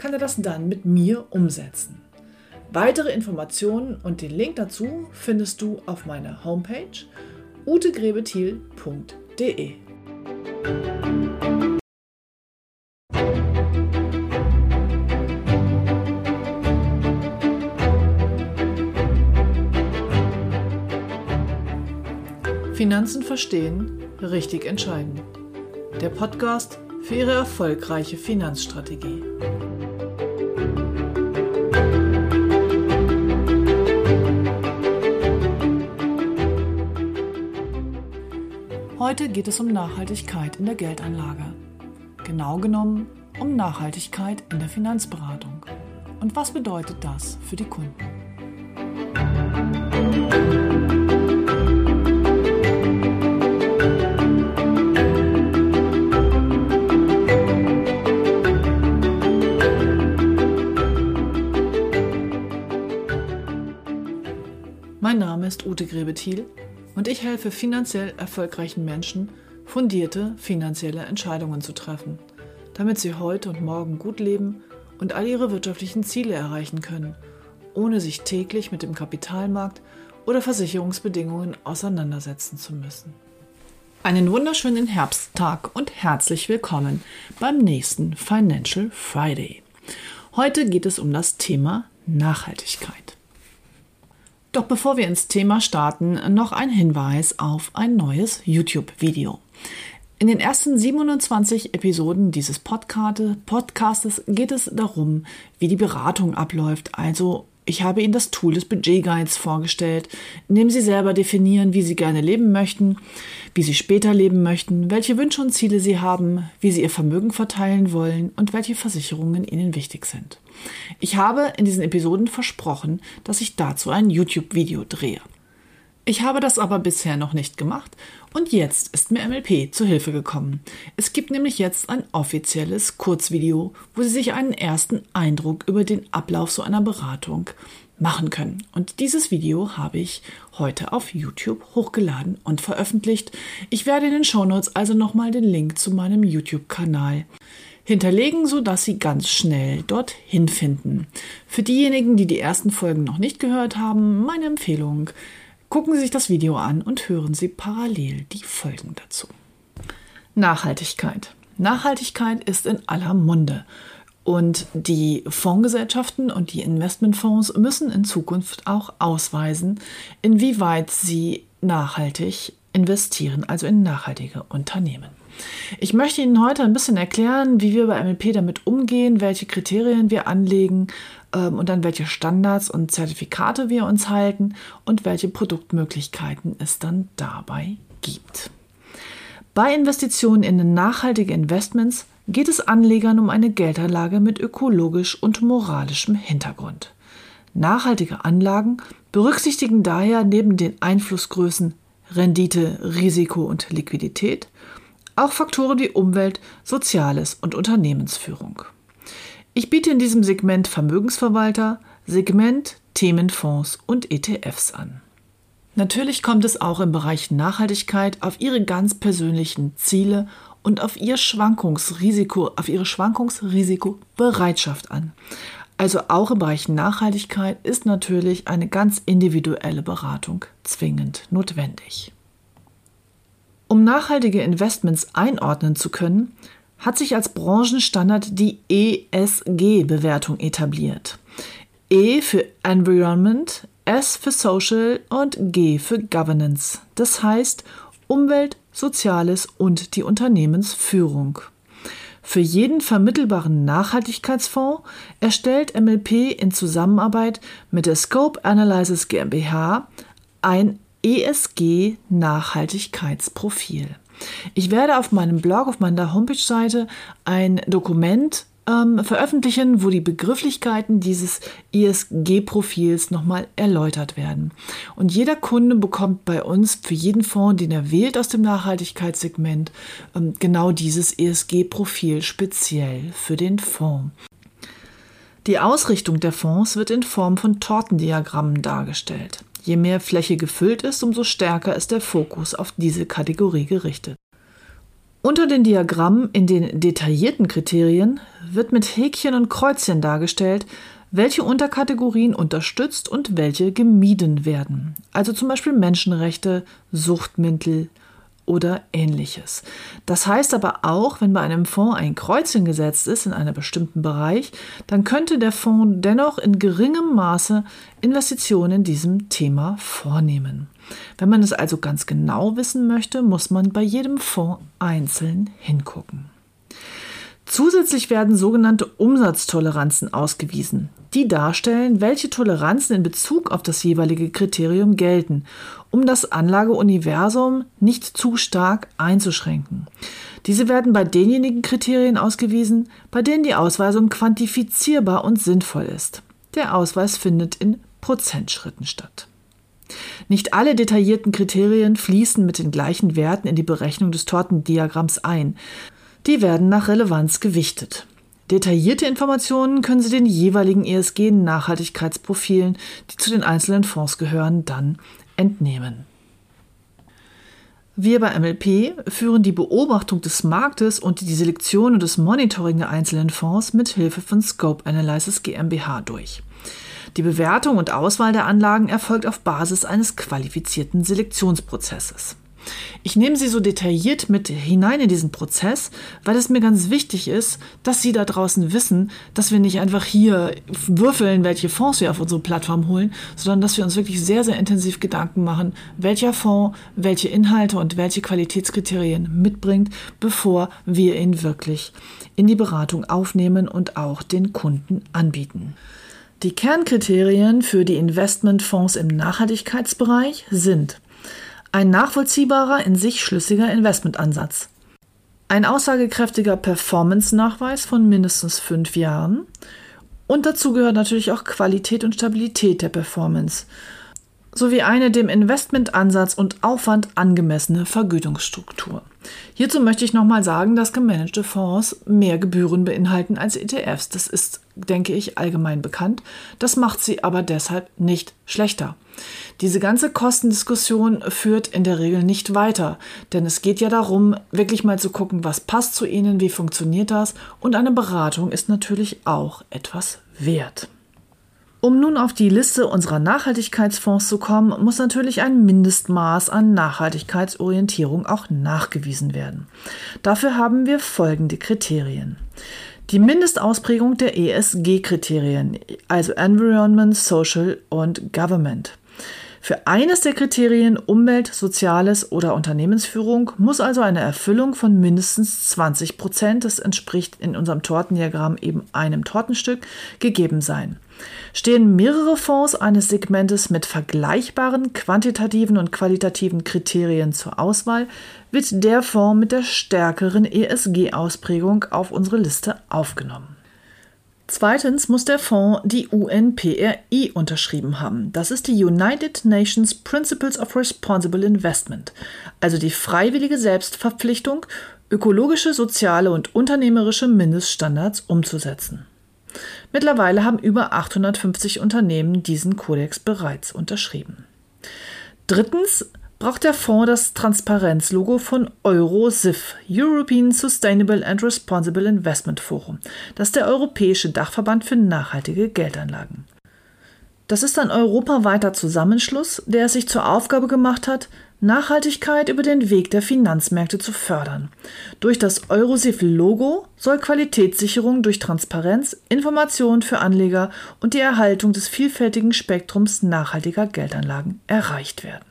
kann er das dann mit mir umsetzen. Weitere Informationen und den Link dazu findest du auf meiner Homepage utegrebethiel.de. Finanzen verstehen, richtig entscheiden. Der Podcast für Ihre erfolgreiche Finanzstrategie. Heute geht es um Nachhaltigkeit in der Geldanlage. Genau genommen um Nachhaltigkeit in der Finanzberatung. Und was bedeutet das für die Kunden? Mein Name ist Ute Grebethiel und ich helfe finanziell erfolgreichen Menschen, fundierte finanzielle Entscheidungen zu treffen, damit sie heute und morgen gut leben und all ihre wirtschaftlichen Ziele erreichen können, ohne sich täglich mit dem Kapitalmarkt oder Versicherungsbedingungen auseinandersetzen zu müssen. Einen wunderschönen Herbsttag und herzlich willkommen beim nächsten Financial Friday. Heute geht es um das Thema Nachhaltigkeit. Doch bevor wir ins Thema starten, noch ein Hinweis auf ein neues YouTube-Video. In den ersten 27 Episoden dieses Podcastes geht es darum, wie die Beratung abläuft, also ich habe Ihnen das Tool des Budget Guides vorgestellt, in dem Sie selber definieren, wie Sie gerne leben möchten, wie Sie später leben möchten, welche Wünsche und Ziele Sie haben, wie Sie Ihr Vermögen verteilen wollen und welche Versicherungen Ihnen wichtig sind. Ich habe in diesen Episoden versprochen, dass ich dazu ein YouTube-Video drehe. Ich habe das aber bisher noch nicht gemacht und jetzt ist mir MLP zu Hilfe gekommen. Es gibt nämlich jetzt ein offizielles Kurzvideo, wo Sie sich einen ersten Eindruck über den Ablauf so einer Beratung machen können. Und dieses Video habe ich heute auf YouTube hochgeladen und veröffentlicht. Ich werde in den Shownotes also nochmal den Link zu meinem YouTube-Kanal hinterlegen, sodass Sie ganz schnell dorthin finden. Für diejenigen, die die ersten Folgen noch nicht gehört haben, meine Empfehlung, gucken Sie sich das Video an und hören Sie parallel die Folgen dazu. Nachhaltigkeit. Nachhaltigkeit ist in aller Munde. Und die Fondsgesellschaften und die Investmentfonds müssen in Zukunft auch ausweisen, inwieweit sie nachhaltig investieren, also in nachhaltige Unternehmen. Ich möchte Ihnen heute ein bisschen erklären, wie wir bei MLP damit umgehen, welche Kriterien wir anlegen und an welche Standards und Zertifikate wir uns halten und welche Produktmöglichkeiten es dann dabei gibt. Bei Investitionen in nachhaltige Investments geht es Anlegern um eine Geldanlage mit ökologisch und moralischem Hintergrund. Nachhaltige Anlagen berücksichtigen daher neben den Einflussgrößen Rendite, Risiko und Liquidität auch Faktoren wie Umwelt, Soziales und Unternehmensführung. Ich biete in diesem Segment Vermögensverwalter, Segment Themenfonds und ETFs an. Natürlich kommt es auch im Bereich Nachhaltigkeit auf Ihre ganz persönlichen Ziele und auf Ihr Schwankungsrisiko, auf Ihre Schwankungsrisikobereitschaft an. Also auch im Bereich Nachhaltigkeit ist natürlich eine ganz individuelle Beratung zwingend notwendig. Um nachhaltige Investments einordnen zu können, hat sich als Branchenstandard die ESG-Bewertung etabliert. E für Environment, S für Social und G für Governance. Das heißt Umwelt, Soziales und die Unternehmensführung. Für jeden vermittelbaren Nachhaltigkeitsfonds erstellt MLP in Zusammenarbeit mit der Scope Analysis GmbH ein ESG-Nachhaltigkeitsprofil. Ich werde auf meinem Blog, auf meiner Homepage-Seite ein Dokument ähm, veröffentlichen, wo die Begrifflichkeiten dieses ESG-Profils nochmal erläutert werden. Und jeder Kunde bekommt bei uns für jeden Fonds, den er wählt aus dem Nachhaltigkeitssegment, ähm, genau dieses ESG-Profil speziell für den Fonds. Die Ausrichtung der Fonds wird in Form von Tortendiagrammen dargestellt. Je mehr Fläche gefüllt ist, umso stärker ist der Fokus auf diese Kategorie gerichtet. Unter den Diagrammen in den detaillierten Kriterien wird mit Häkchen und Kreuzchen dargestellt, welche Unterkategorien unterstützt und welche gemieden werden. Also zum Beispiel Menschenrechte, Suchtmittel, oder ähnliches. Das heißt aber auch, wenn bei einem Fonds ein Kreuzchen gesetzt ist in einem bestimmten Bereich, dann könnte der Fonds dennoch in geringem Maße Investitionen in diesem Thema vornehmen. Wenn man es also ganz genau wissen möchte, muss man bei jedem Fonds einzeln hingucken. Zusätzlich werden sogenannte Umsatztoleranzen ausgewiesen, die darstellen, welche Toleranzen in Bezug auf das jeweilige Kriterium gelten, um das Anlageuniversum nicht zu stark einzuschränken. Diese werden bei denjenigen Kriterien ausgewiesen, bei denen die Ausweisung quantifizierbar und sinnvoll ist. Der Ausweis findet in Prozentschritten statt. Nicht alle detaillierten Kriterien fließen mit den gleichen Werten in die Berechnung des Tortendiagramms ein. Die werden nach Relevanz gewichtet. Detaillierte Informationen können Sie den jeweiligen ESG-Nachhaltigkeitsprofilen, die zu den einzelnen Fonds gehören, dann entnehmen. Wir bei MLP führen die Beobachtung des Marktes und die Selektion und das Monitoring der einzelnen Fonds mit Hilfe von Scope Analysis GmbH durch. Die Bewertung und Auswahl der Anlagen erfolgt auf Basis eines qualifizierten Selektionsprozesses. Ich nehme Sie so detailliert mit hinein in diesen Prozess, weil es mir ganz wichtig ist, dass Sie da draußen wissen, dass wir nicht einfach hier würfeln, welche Fonds wir auf unsere Plattform holen, sondern dass wir uns wirklich sehr, sehr intensiv Gedanken machen, welcher Fonds welche Inhalte und welche Qualitätskriterien mitbringt, bevor wir ihn wirklich in die Beratung aufnehmen und auch den Kunden anbieten. Die Kernkriterien für die Investmentfonds im Nachhaltigkeitsbereich sind ein nachvollziehbarer, in sich schlüssiger Investmentansatz. Ein aussagekräftiger Performance-Nachweis von mindestens fünf Jahren. Und dazu gehört natürlich auch Qualität und Stabilität der Performance sowie eine dem Investmentansatz und Aufwand angemessene Vergütungsstruktur. Hierzu möchte ich nochmal sagen, dass gemanagte Fonds mehr Gebühren beinhalten als ETFs. Das ist, denke ich, allgemein bekannt. Das macht sie aber deshalb nicht schlechter. Diese ganze Kostendiskussion führt in der Regel nicht weiter, denn es geht ja darum, wirklich mal zu gucken, was passt zu Ihnen, wie funktioniert das und eine Beratung ist natürlich auch etwas wert. Um nun auf die Liste unserer Nachhaltigkeitsfonds zu kommen, muss natürlich ein Mindestmaß an Nachhaltigkeitsorientierung auch nachgewiesen werden. Dafür haben wir folgende Kriterien. Die Mindestausprägung der ESG-Kriterien, also Environment, Social und Government. Für eines der Kriterien Umwelt, Soziales oder Unternehmensführung muss also eine Erfüllung von mindestens 20 Prozent, das entspricht in unserem Tortendiagramm eben einem Tortenstück, gegeben sein. Stehen mehrere Fonds eines Segmentes mit vergleichbaren quantitativen und qualitativen Kriterien zur Auswahl, wird der Fonds mit der stärkeren ESG-Ausprägung auf unsere Liste aufgenommen. Zweitens muss der Fonds die UNPRI unterschrieben haben. Das ist die United Nations Principles of Responsible Investment, also die freiwillige Selbstverpflichtung, ökologische, soziale und unternehmerische Mindeststandards umzusetzen. Mittlerweile haben über 850 Unternehmen diesen Kodex bereits unterschrieben. Drittens braucht der Fonds das Transparenzlogo von EuroSIF, European Sustainable and Responsible Investment Forum. Das ist der europäische Dachverband für nachhaltige Geldanlagen. Das ist ein europaweiter Zusammenschluss, der es sich zur Aufgabe gemacht hat, Nachhaltigkeit über den Weg der Finanzmärkte zu fördern. Durch das Eurosif-Logo soll Qualitätssicherung durch Transparenz, Information für Anleger und die Erhaltung des vielfältigen Spektrums nachhaltiger Geldanlagen erreicht werden.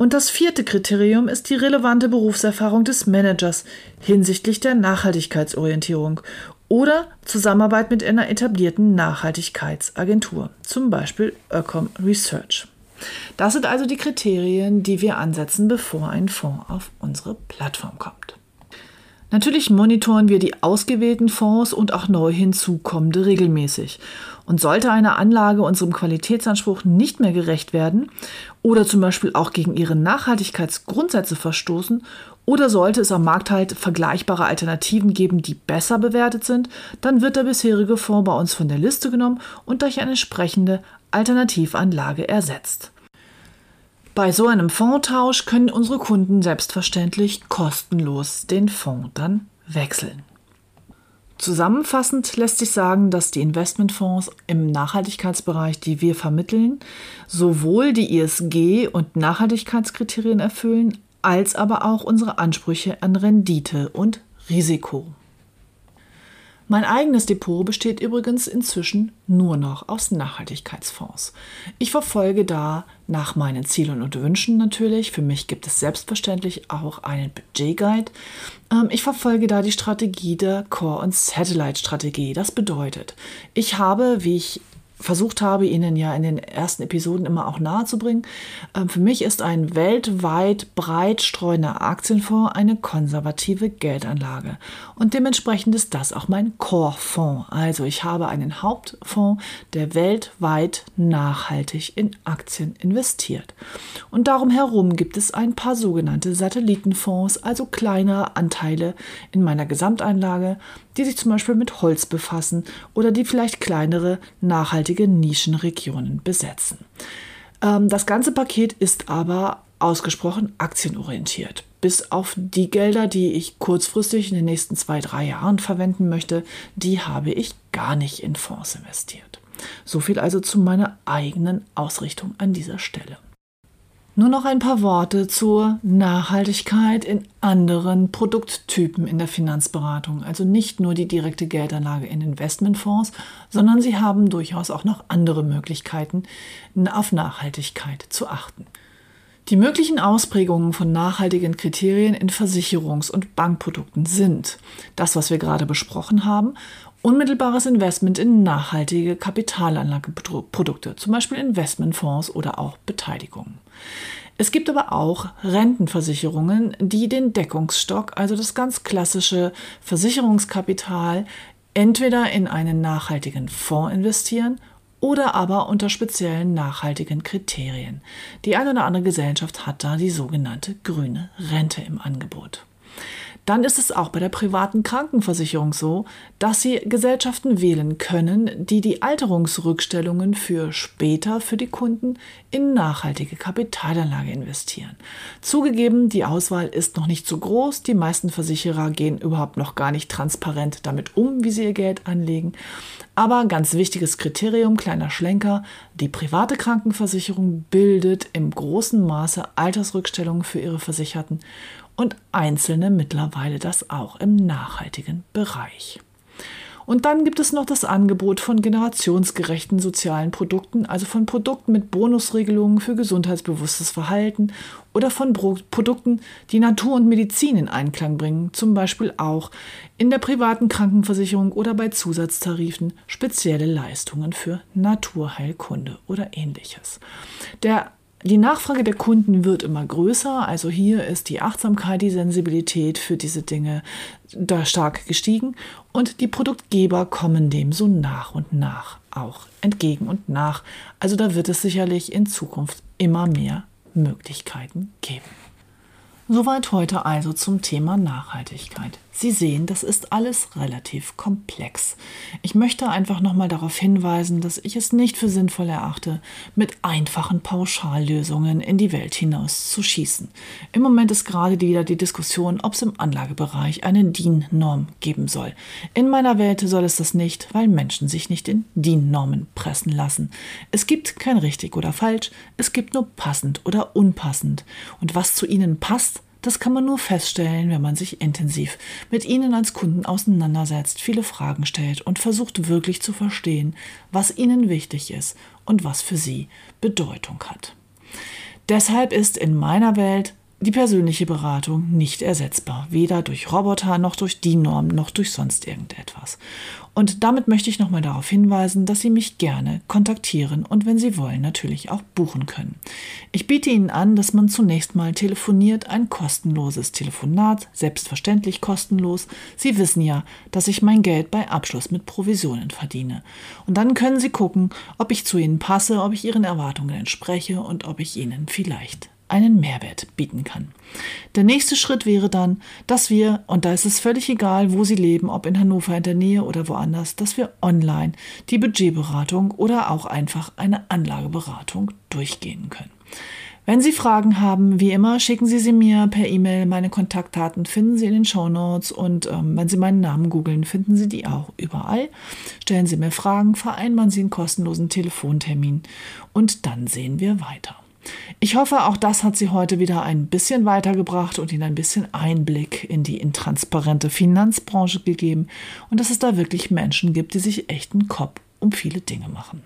Und das vierte Kriterium ist die relevante Berufserfahrung des Managers hinsichtlich der Nachhaltigkeitsorientierung oder Zusammenarbeit mit einer etablierten Nachhaltigkeitsagentur, zum Beispiel Öcom Research. Das sind also die Kriterien, die wir ansetzen, bevor ein Fonds auf unsere Plattform kommt. Natürlich monitoren wir die ausgewählten Fonds und auch neu hinzukommende regelmäßig. Und sollte eine Anlage unserem Qualitätsanspruch nicht mehr gerecht werden oder zum Beispiel auch gegen ihre Nachhaltigkeitsgrundsätze verstoßen oder sollte es am Markt halt vergleichbare Alternativen geben, die besser bewertet sind, dann wird der bisherige Fonds bei uns von der Liste genommen und durch eine entsprechende Alternativanlage ersetzt. Bei so einem Fondtausch können unsere Kunden selbstverständlich kostenlos den Fonds dann wechseln. Zusammenfassend lässt sich sagen, dass die Investmentfonds im Nachhaltigkeitsbereich, die wir vermitteln, sowohl die ISG- und Nachhaltigkeitskriterien erfüllen, als aber auch unsere Ansprüche an Rendite und Risiko. Mein eigenes Depot besteht übrigens inzwischen nur noch aus Nachhaltigkeitsfonds. Ich verfolge da nach meinen Zielen und Wünschen natürlich. Für mich gibt es selbstverständlich auch einen Budgetguide. Ähm, ich verfolge da die Strategie der Core- und Satellite-Strategie. Das bedeutet, ich habe, wie ich versucht habe, Ihnen ja in den ersten Episoden immer auch nahezubringen. Ähm, für mich ist ein weltweit breit streuender Aktienfonds eine konservative Geldanlage. Und dementsprechend ist das auch mein Core-Fonds. Also ich habe einen Hauptfonds, der weltweit nachhaltig in Aktien investiert. Und darum herum gibt es ein paar sogenannte Satellitenfonds, also kleine Anteile in meiner Gesamteinlage, die sich zum Beispiel mit Holz befassen oder die vielleicht kleinere, nachhaltige Nischenregionen besetzen. Ähm, das ganze Paket ist aber ausgesprochen aktienorientiert. Bis auf die Gelder, die ich kurzfristig in den nächsten zwei, drei Jahren verwenden möchte, die habe ich gar nicht in Fonds investiert. So viel also zu meiner eigenen Ausrichtung an dieser Stelle. Nur noch ein paar Worte zur Nachhaltigkeit in anderen Produkttypen in der Finanzberatung. Also nicht nur die direkte Geldanlage in Investmentfonds, sondern Sie haben durchaus auch noch andere Möglichkeiten, auf Nachhaltigkeit zu achten. Die möglichen Ausprägungen von nachhaltigen Kriterien in Versicherungs- und Bankprodukten sind das, was wir gerade besprochen haben, unmittelbares Investment in nachhaltige Kapitalanlageprodukte, zum Beispiel Investmentfonds oder auch Beteiligungen. Es gibt aber auch Rentenversicherungen, die den Deckungsstock, also das ganz klassische Versicherungskapital, entweder in einen nachhaltigen Fonds investieren oder aber unter speziellen nachhaltigen Kriterien. Die eine oder andere Gesellschaft hat da die sogenannte grüne Rente im Angebot dann ist es auch bei der privaten Krankenversicherung so, dass Sie Gesellschaften wählen können, die die Alterungsrückstellungen für später für die Kunden in nachhaltige Kapitalanlage investieren. Zugegeben, die Auswahl ist noch nicht so groß. Die meisten Versicherer gehen überhaupt noch gar nicht transparent damit um, wie sie ihr Geld anlegen. Aber ganz wichtiges Kriterium, kleiner Schlenker, die private Krankenversicherung bildet im großen Maße Altersrückstellungen für ihre Versicherten und einzelne mittlerweile das auch im nachhaltigen Bereich. Und dann gibt es noch das Angebot von generationsgerechten sozialen Produkten, also von Produkten mit Bonusregelungen für gesundheitsbewusstes Verhalten oder von Produkten, die Natur und Medizin in Einklang bringen, zum Beispiel auch in der privaten Krankenversicherung oder bei Zusatztarifen spezielle Leistungen für Naturheilkunde oder ähnliches. Der die Nachfrage der Kunden wird immer größer, also hier ist die Achtsamkeit, die Sensibilität für diese Dinge da stark gestiegen und die Produktgeber kommen dem so nach und nach auch entgegen und nach. Also da wird es sicherlich in Zukunft immer mehr Möglichkeiten geben. Soweit heute also zum Thema Nachhaltigkeit. Sie sehen, das ist alles relativ komplex. Ich möchte einfach nochmal darauf hinweisen, dass ich es nicht für sinnvoll erachte, mit einfachen Pauschallösungen in die Welt hinaus zu schießen. Im Moment ist gerade wieder die Diskussion, ob es im Anlagebereich eine DIN-Norm geben soll. In meiner Welt soll es das nicht, weil Menschen sich nicht in DIN-Normen pressen lassen. Es gibt kein richtig oder falsch, es gibt nur passend oder unpassend. Und was zu ihnen passt, das kann man nur feststellen, wenn man sich intensiv mit Ihnen als Kunden auseinandersetzt, viele Fragen stellt und versucht wirklich zu verstehen, was Ihnen wichtig ist und was für Sie Bedeutung hat. Deshalb ist in meiner Welt die persönliche Beratung nicht ersetzbar, weder durch Roboter noch durch DIN-Norm noch durch sonst irgendetwas. Und damit möchte ich nochmal darauf hinweisen, dass Sie mich gerne kontaktieren und wenn Sie wollen natürlich auch buchen können. Ich biete Ihnen an, dass man zunächst mal telefoniert, ein kostenloses Telefonat, selbstverständlich kostenlos. Sie wissen ja, dass ich mein Geld bei Abschluss mit Provisionen verdiene. Und dann können Sie gucken, ob ich zu Ihnen passe, ob ich Ihren Erwartungen entspreche und ob ich Ihnen vielleicht einen Mehrwert bieten kann. Der nächste Schritt wäre dann, dass wir, und da ist es völlig egal, wo Sie leben, ob in Hannover in der Nähe oder woanders, dass wir online die Budgetberatung oder auch einfach eine Anlageberatung durchgehen können. Wenn Sie Fragen haben, wie immer, schicken Sie sie mir per E-Mail. Meine Kontaktdaten finden Sie in den Show Notes und ähm, wenn Sie meinen Namen googeln, finden Sie die auch überall. Stellen Sie mir Fragen, vereinbaren Sie einen kostenlosen Telefontermin und dann sehen wir weiter. Ich hoffe, auch das hat Sie heute wieder ein bisschen weitergebracht und Ihnen ein bisschen Einblick in die intransparente Finanzbranche gegeben und dass es da wirklich Menschen gibt, die sich echten Kopf um viele Dinge machen.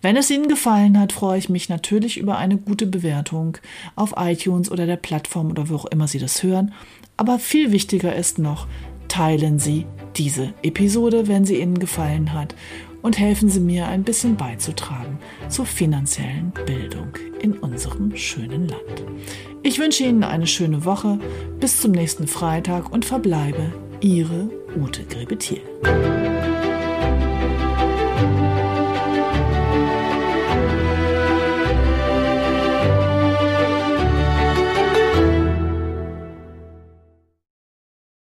Wenn es Ihnen gefallen hat, freue ich mich natürlich über eine gute Bewertung auf iTunes oder der Plattform oder wo auch immer Sie das hören. Aber viel wichtiger ist noch, teilen Sie diese Episode, wenn sie Ihnen gefallen hat und helfen Sie mir ein bisschen beizutragen zur finanziellen Bildung in unserem schönen Land. Ich wünsche Ihnen eine schöne Woche, bis zum nächsten Freitag und verbleibe Ihre Ute Grebetier.